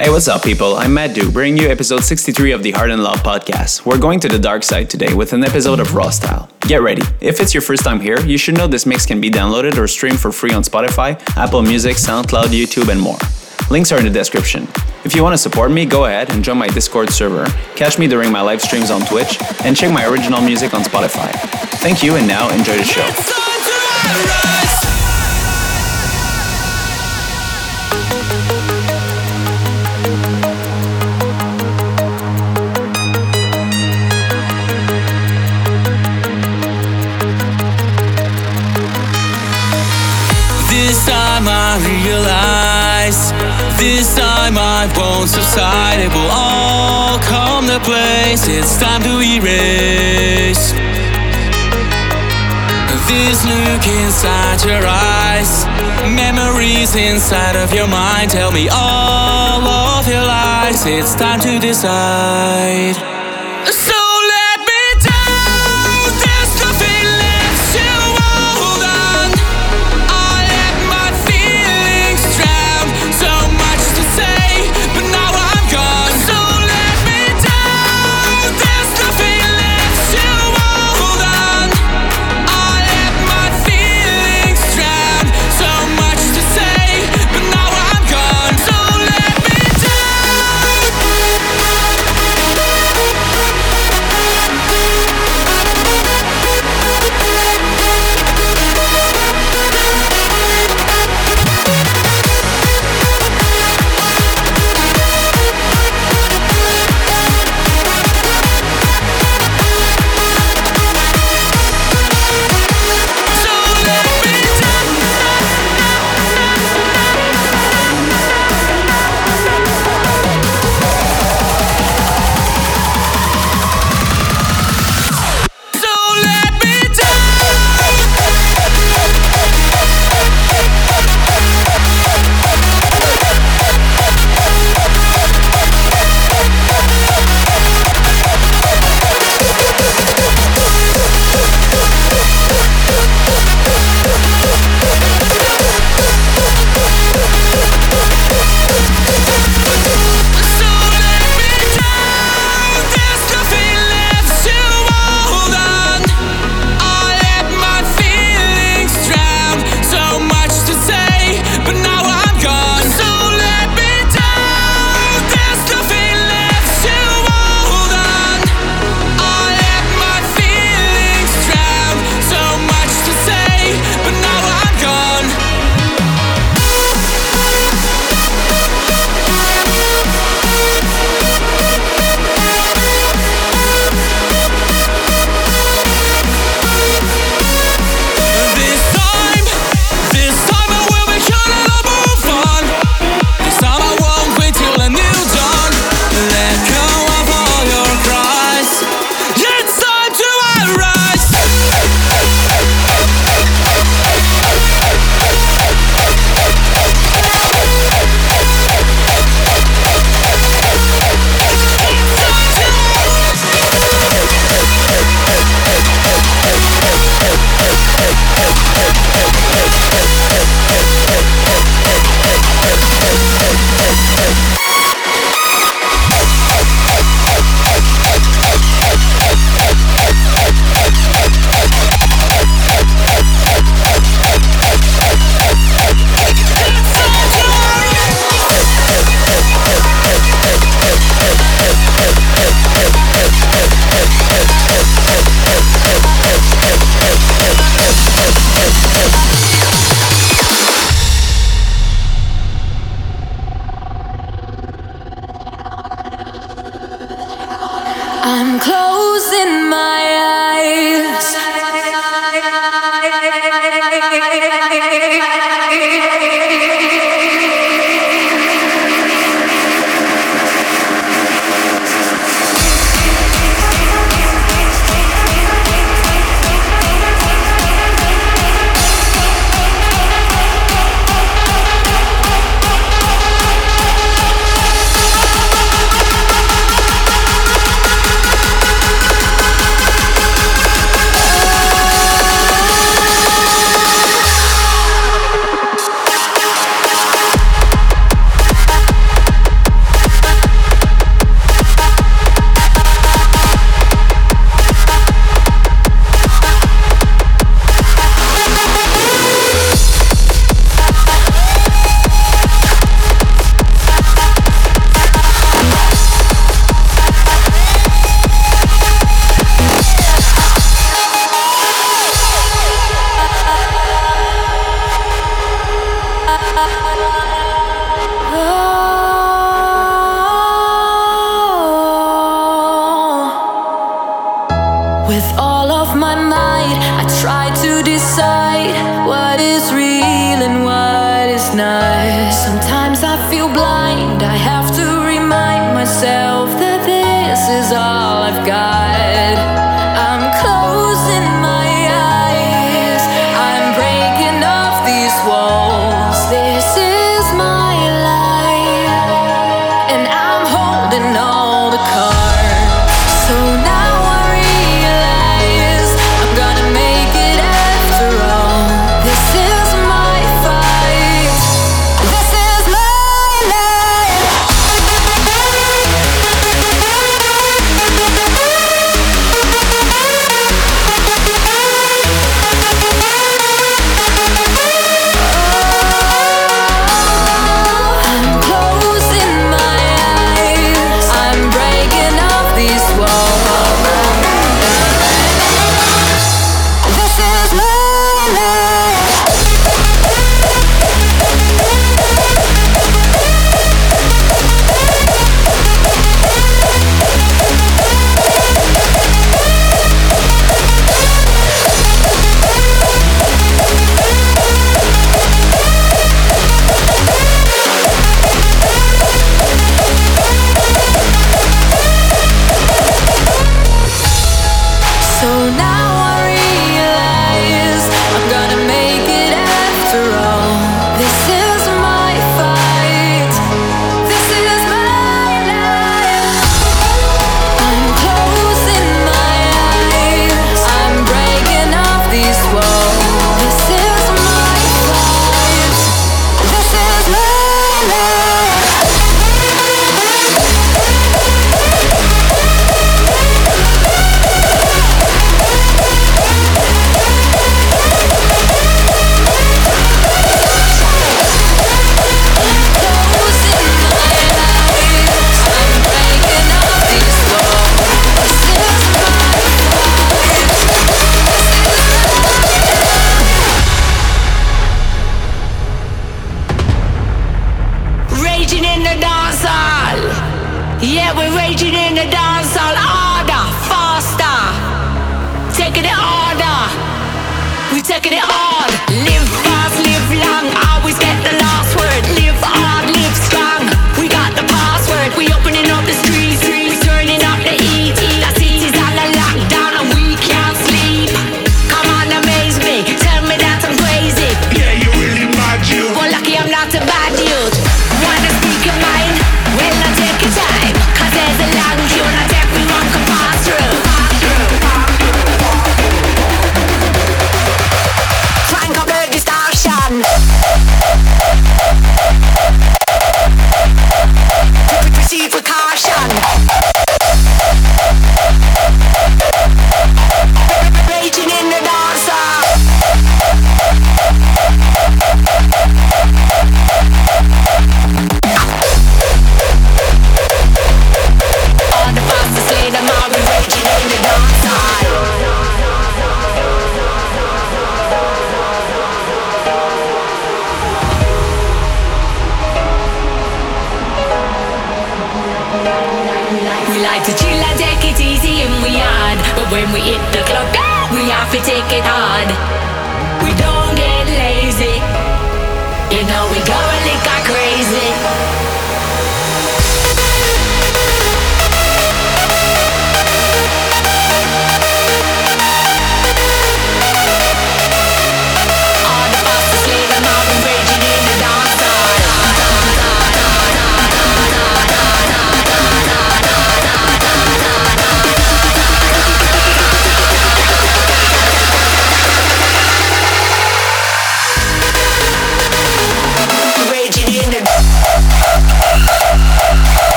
Hey, what's up, people? I'm Matt Duke, bringing you episode 63 of the Heart and Love podcast. We're going to the dark side today with an episode of Raw Style. Get ready. If it's your first time here, you should know this mix can be downloaded or streamed for free on Spotify, Apple Music, SoundCloud, YouTube, and more. Links are in the description. If you want to support me, go ahead and join my Discord server, catch me during my live streams on Twitch, and check my original music on Spotify. Thank you, and now enjoy the show. This time I won't subside. It will all come to place. It's time to erase This look inside your eyes. Memories inside of your mind. Tell me all of your lies. It's time to decide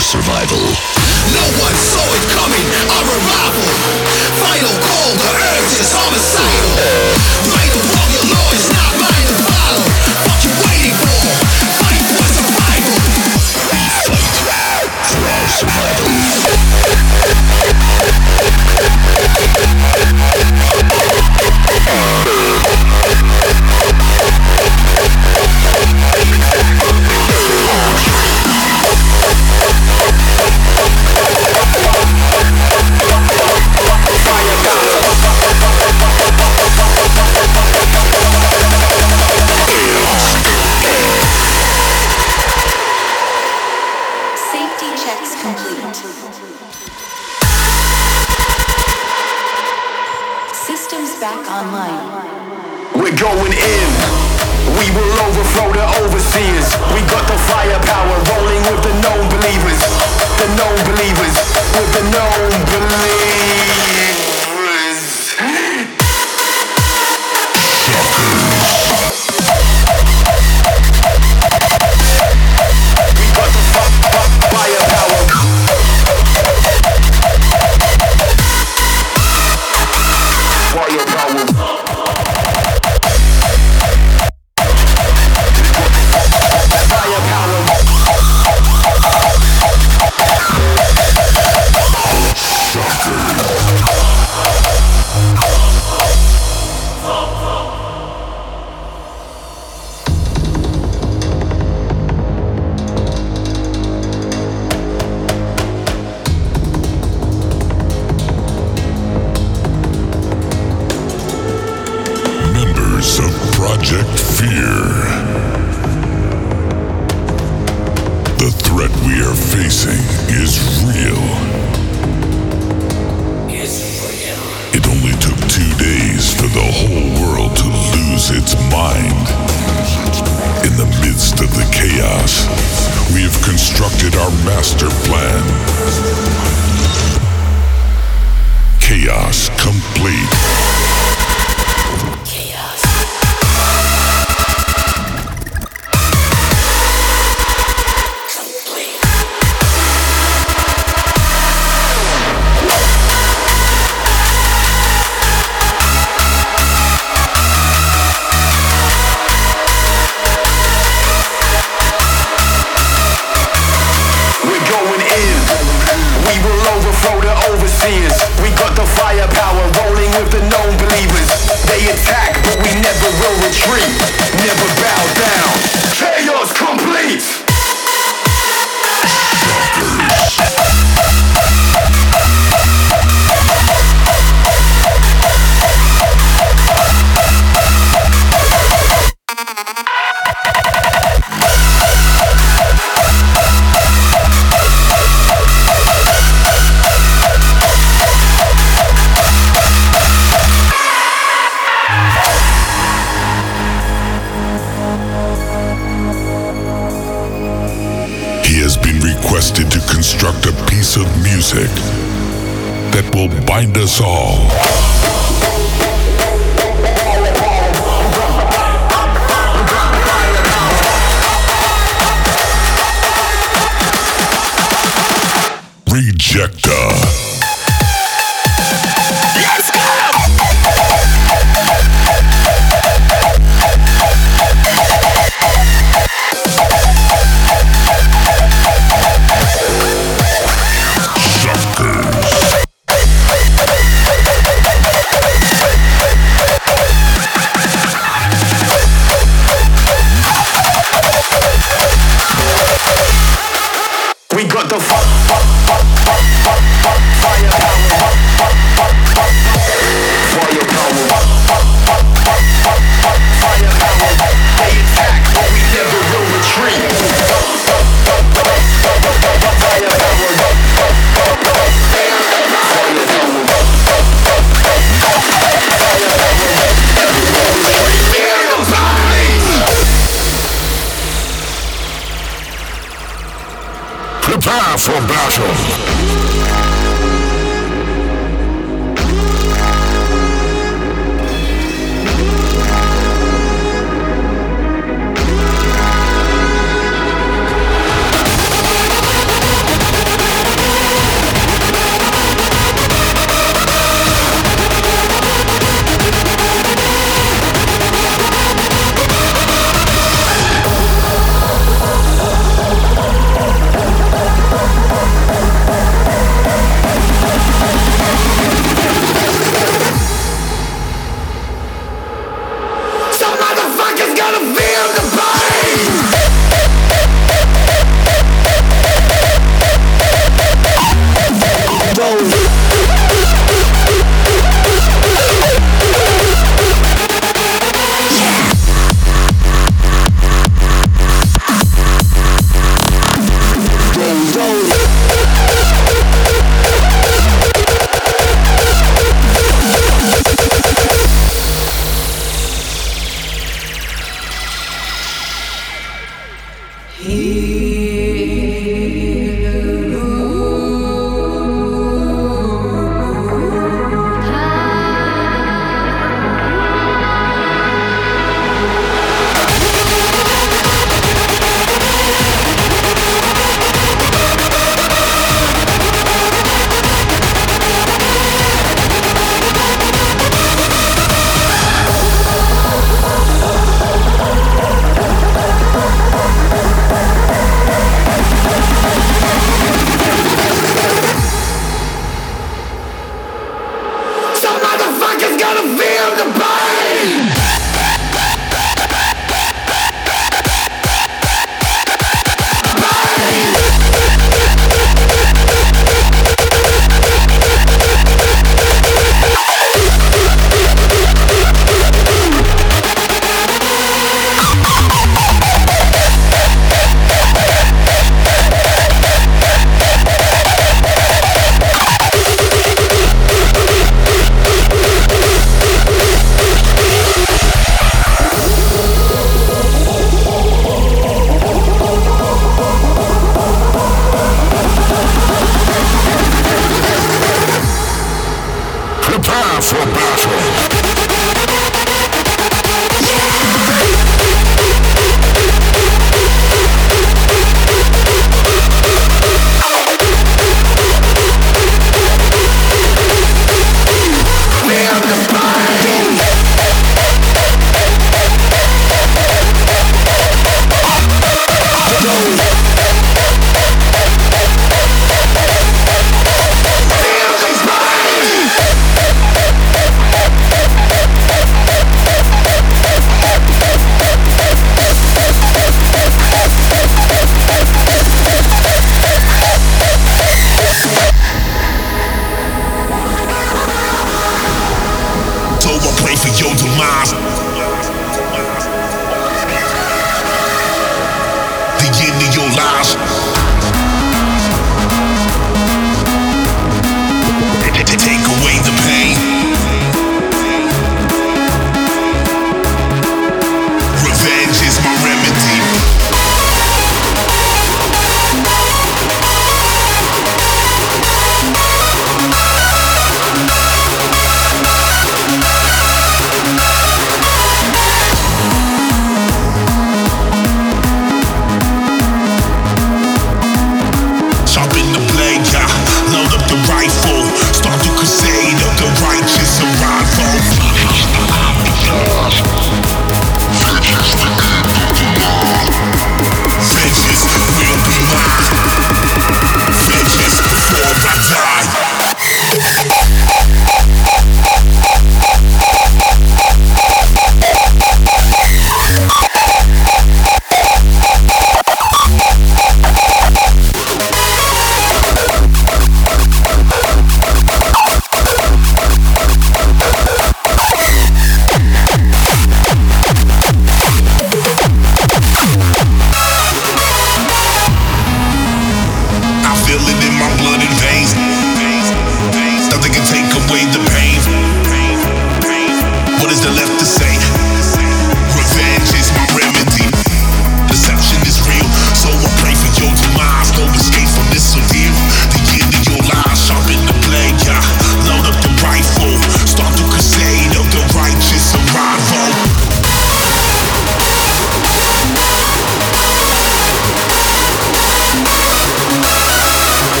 survival. No one saw it coming, our arrival. Final call, the urge is homicidal. Right or wrong, threat we are facing is real. It only took two days for the whole world to lose its mind. In the midst of the chaos, we have constructed our master plan. Chaos complete. Firepower rolling with the known believers. They attack, but we never will retreat. Bind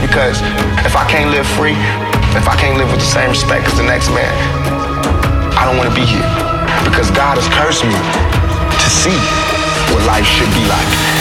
because if I can't live free, if I can't live with the same respect as the next man, I don't want to be here. Because God has cursed me to see what life should be like.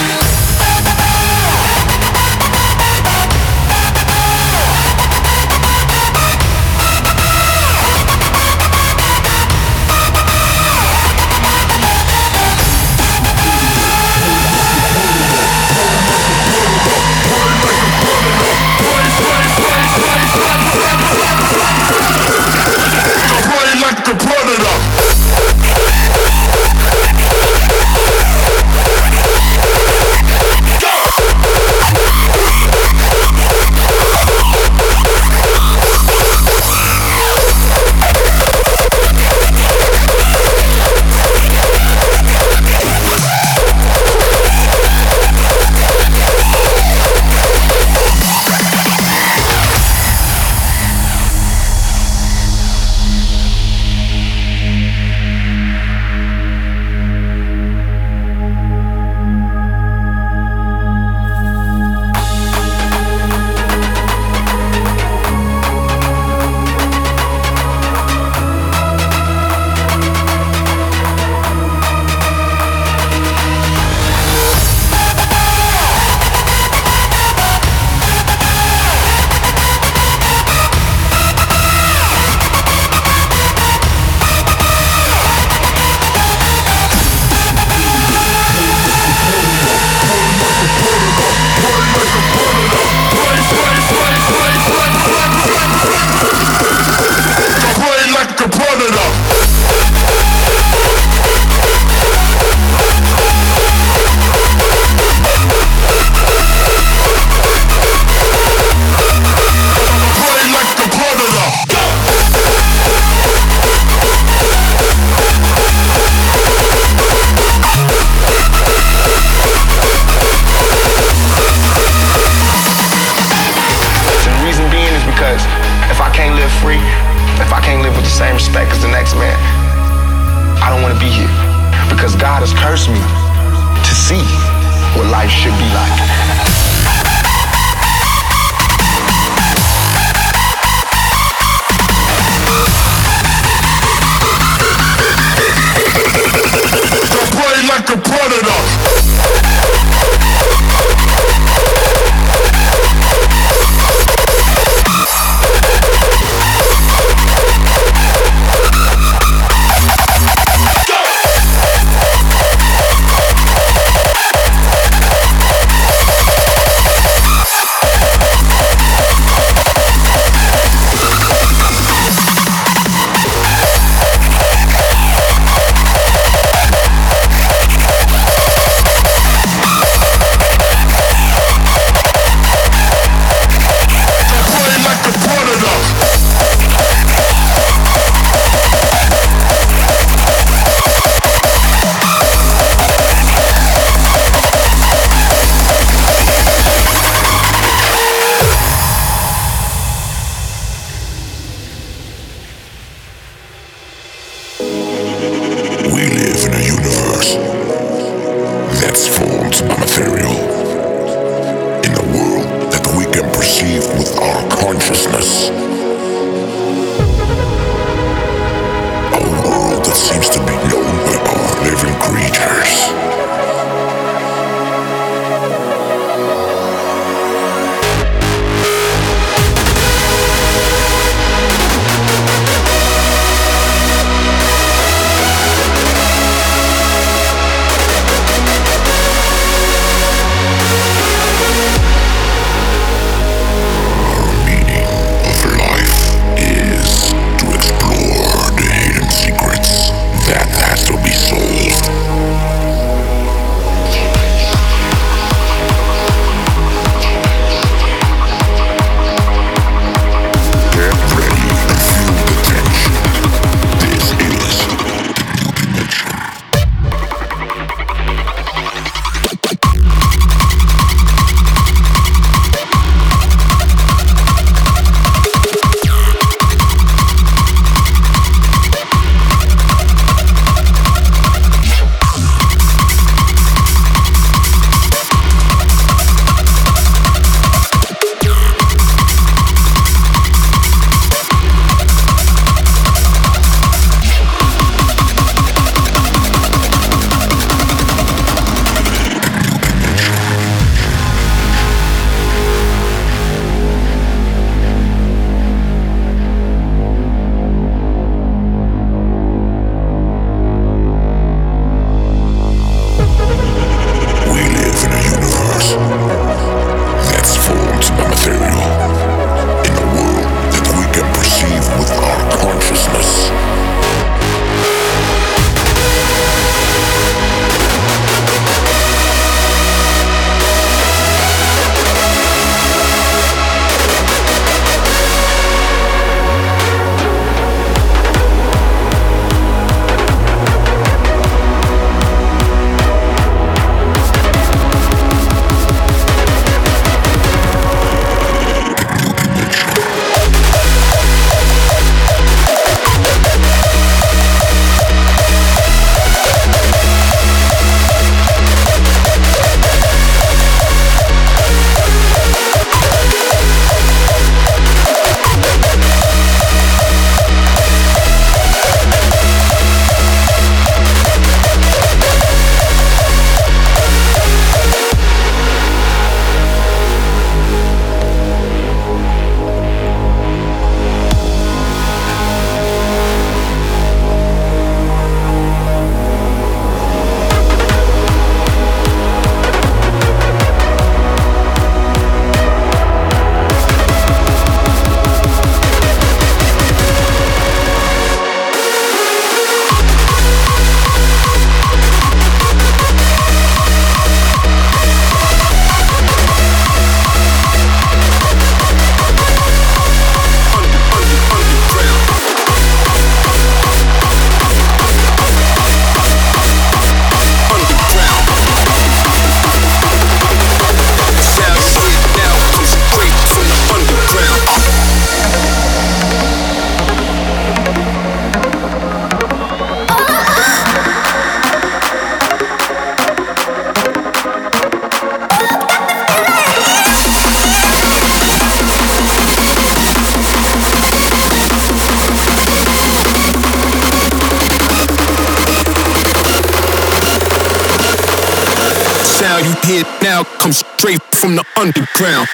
From the underground.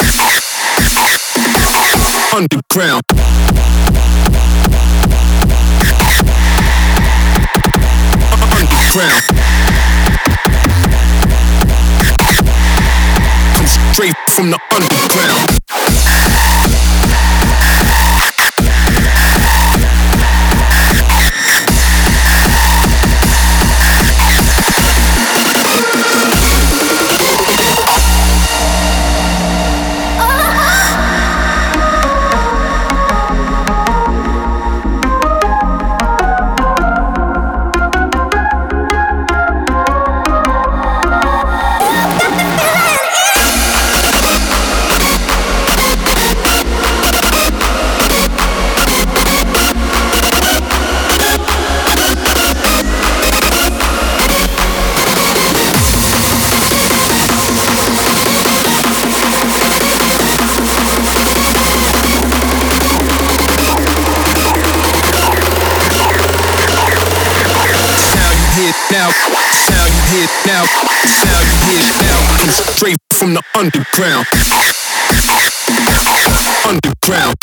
Underground. Underground. Comes straight from the underground. Now, sound hear now straight from the underground. Underground.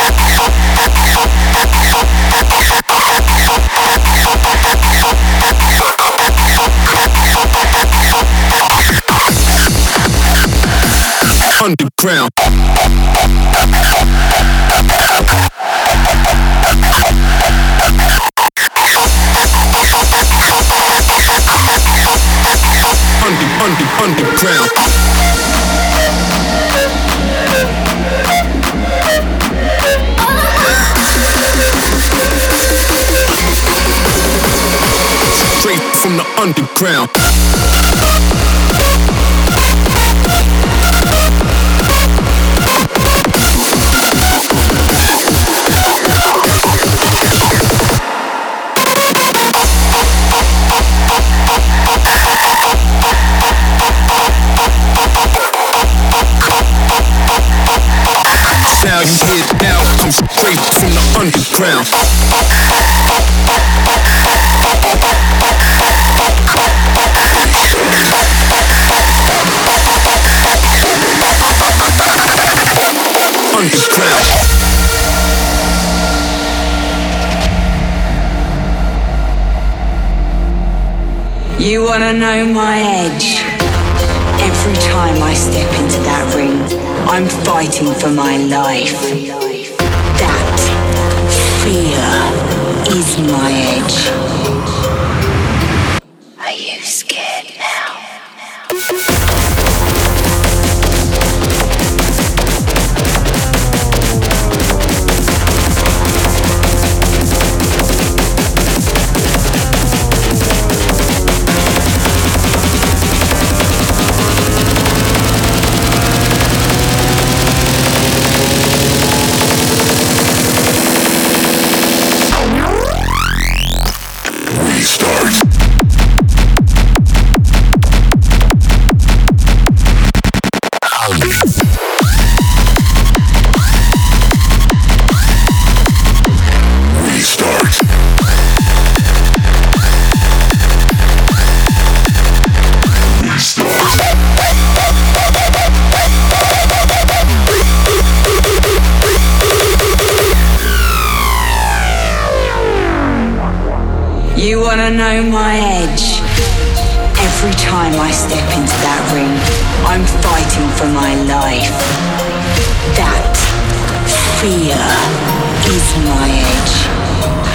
Underground. Underground. Sound you hear now comes straight from the. Underground. Know my edge? Every time I step into that ring, I'm fighting for my life. Know my edge? Every time I step into that ring, I'm fighting for my life. That fear is my edge.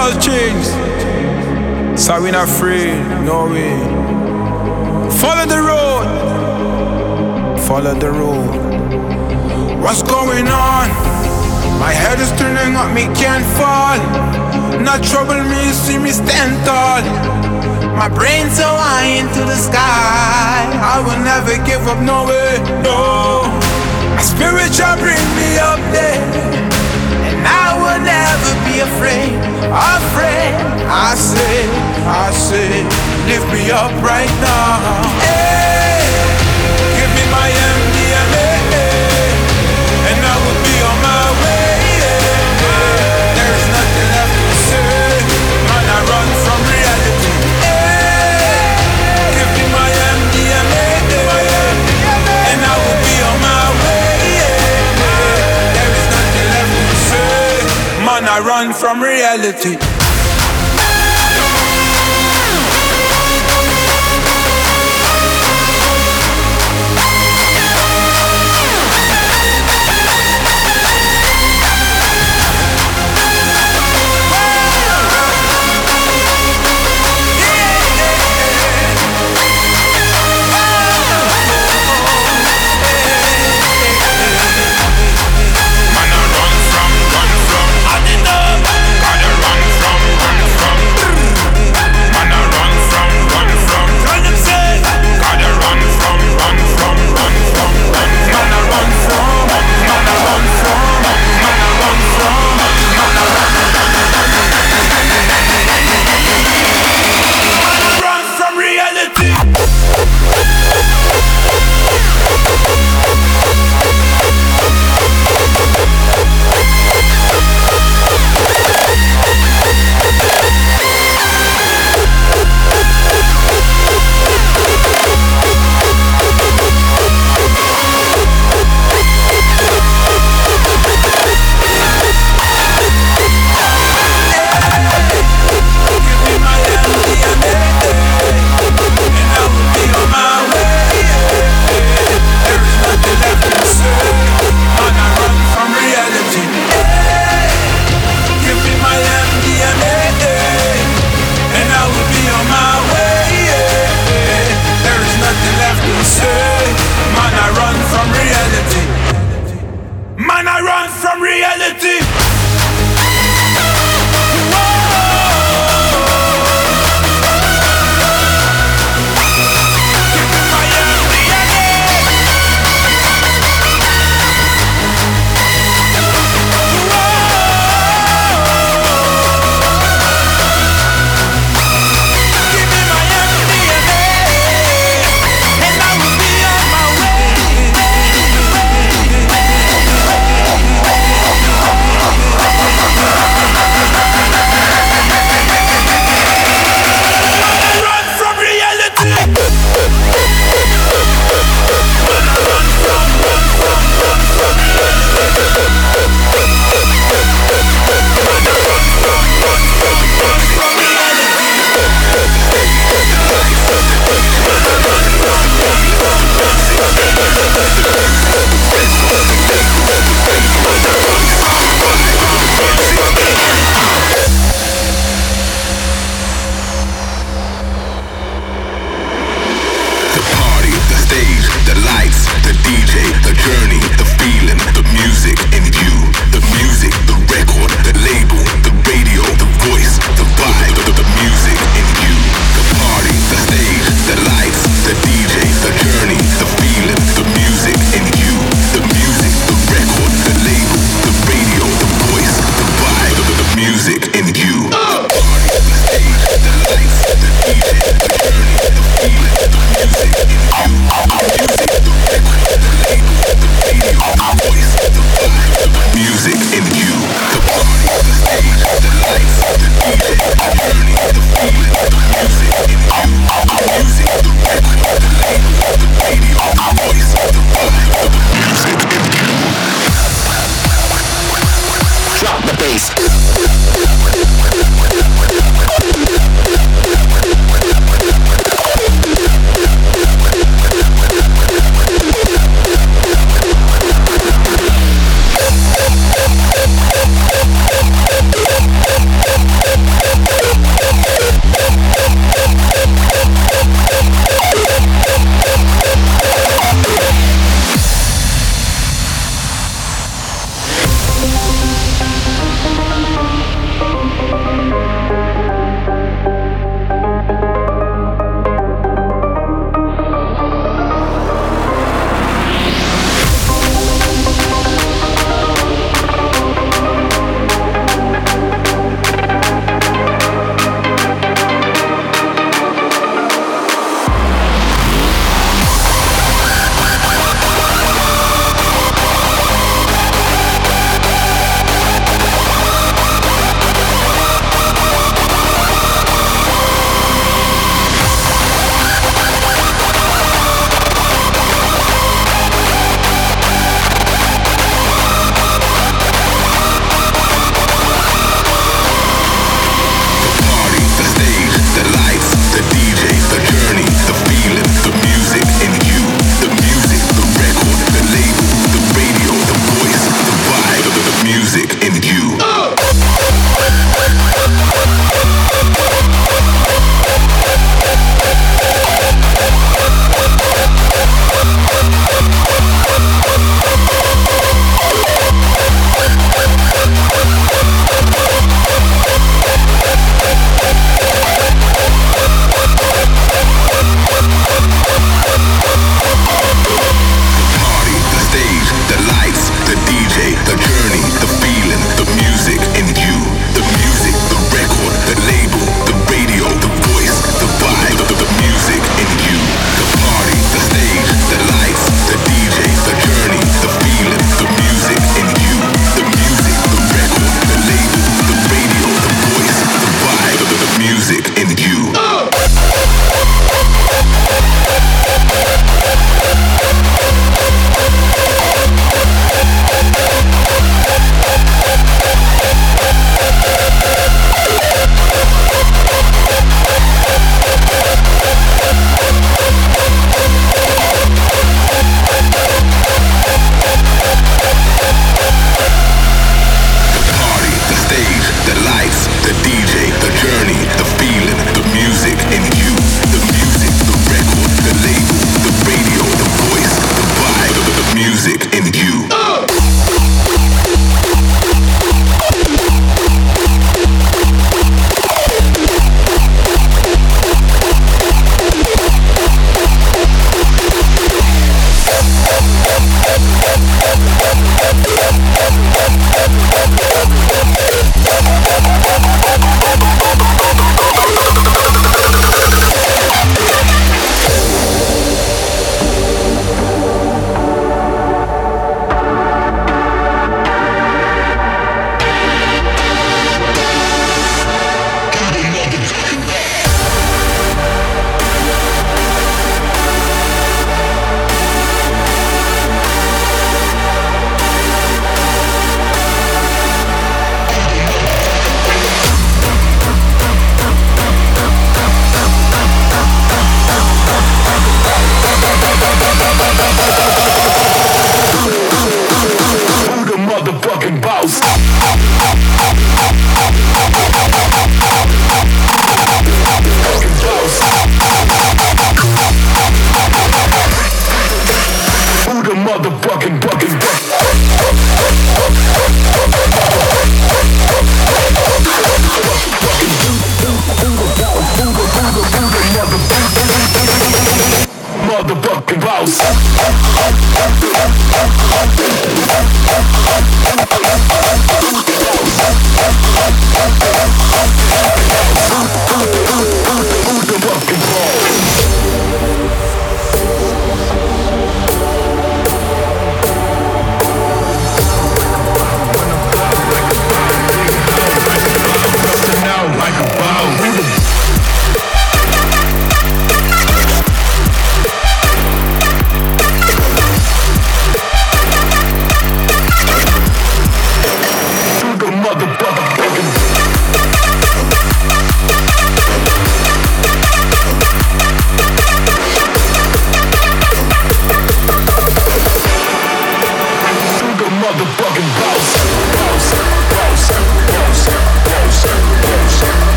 All chains. So we not free, no way. Follow the road, follow the road. What's going on? My head is turning up, me can't fall. Not trouble me, see me stand tall. My brain so high into the sky. I will never give up, no way, no. My spirit shall bring me up there. Never be afraid, afraid. I say, I say, lift me up right now. Hey, I run from reality.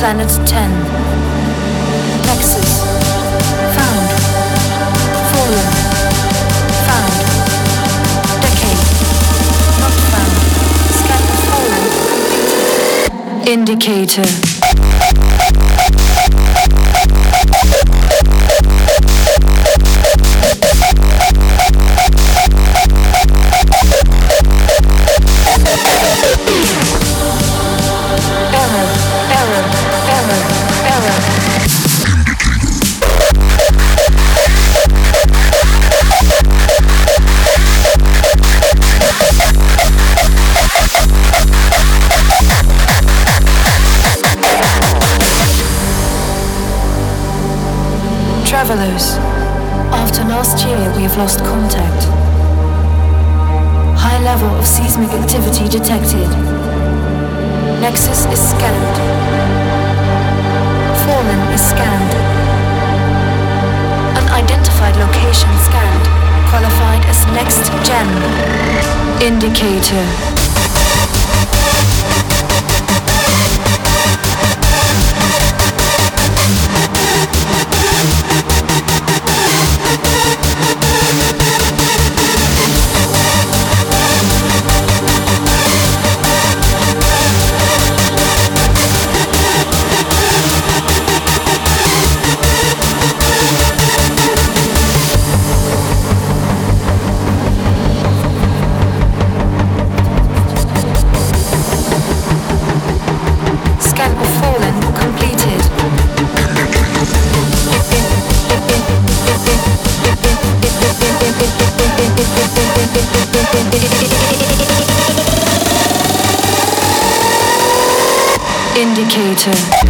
Planet 10. Nexus. Found. Fallen. Found. Decade. Not found. Scan fallen. Indicator. Travelers, after last year we have lost contact. High level of seismic activity detected. Nexus is scanned. Fallen is scanned. Unidentified location scanned. Qualified as next gen. Indicator. Indicator.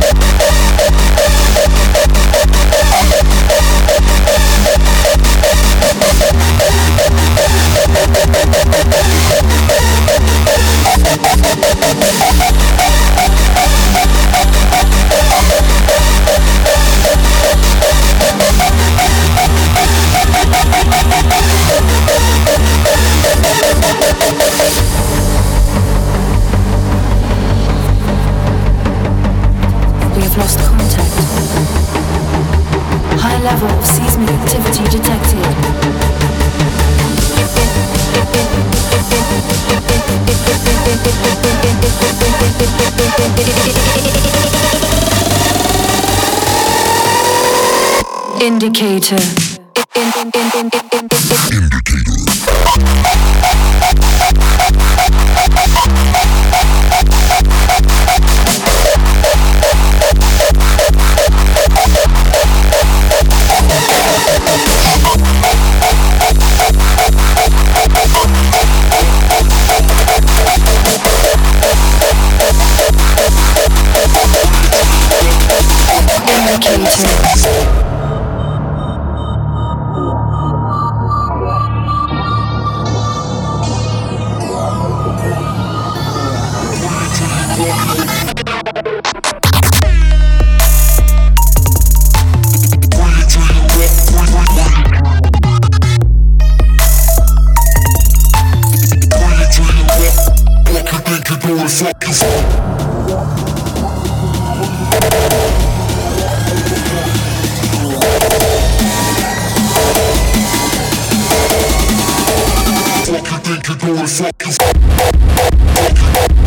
Lost contact. High level of seismic activity detected. Indicator. think you're doing? Fuck you. Fuck you.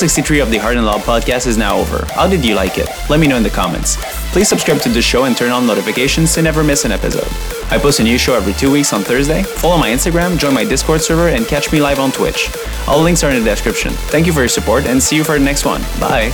63 of the Heart and Loud podcast is now over. How did you like it? Let me know in the comments. Please subscribe to the show and turn on notifications to never miss an episode. I post a new show every two weeks on Thursday. Follow my Instagram, join my Discord server, and catch me live on Twitch. All links are in the description. Thank you for your support and see you for the next one. Bye.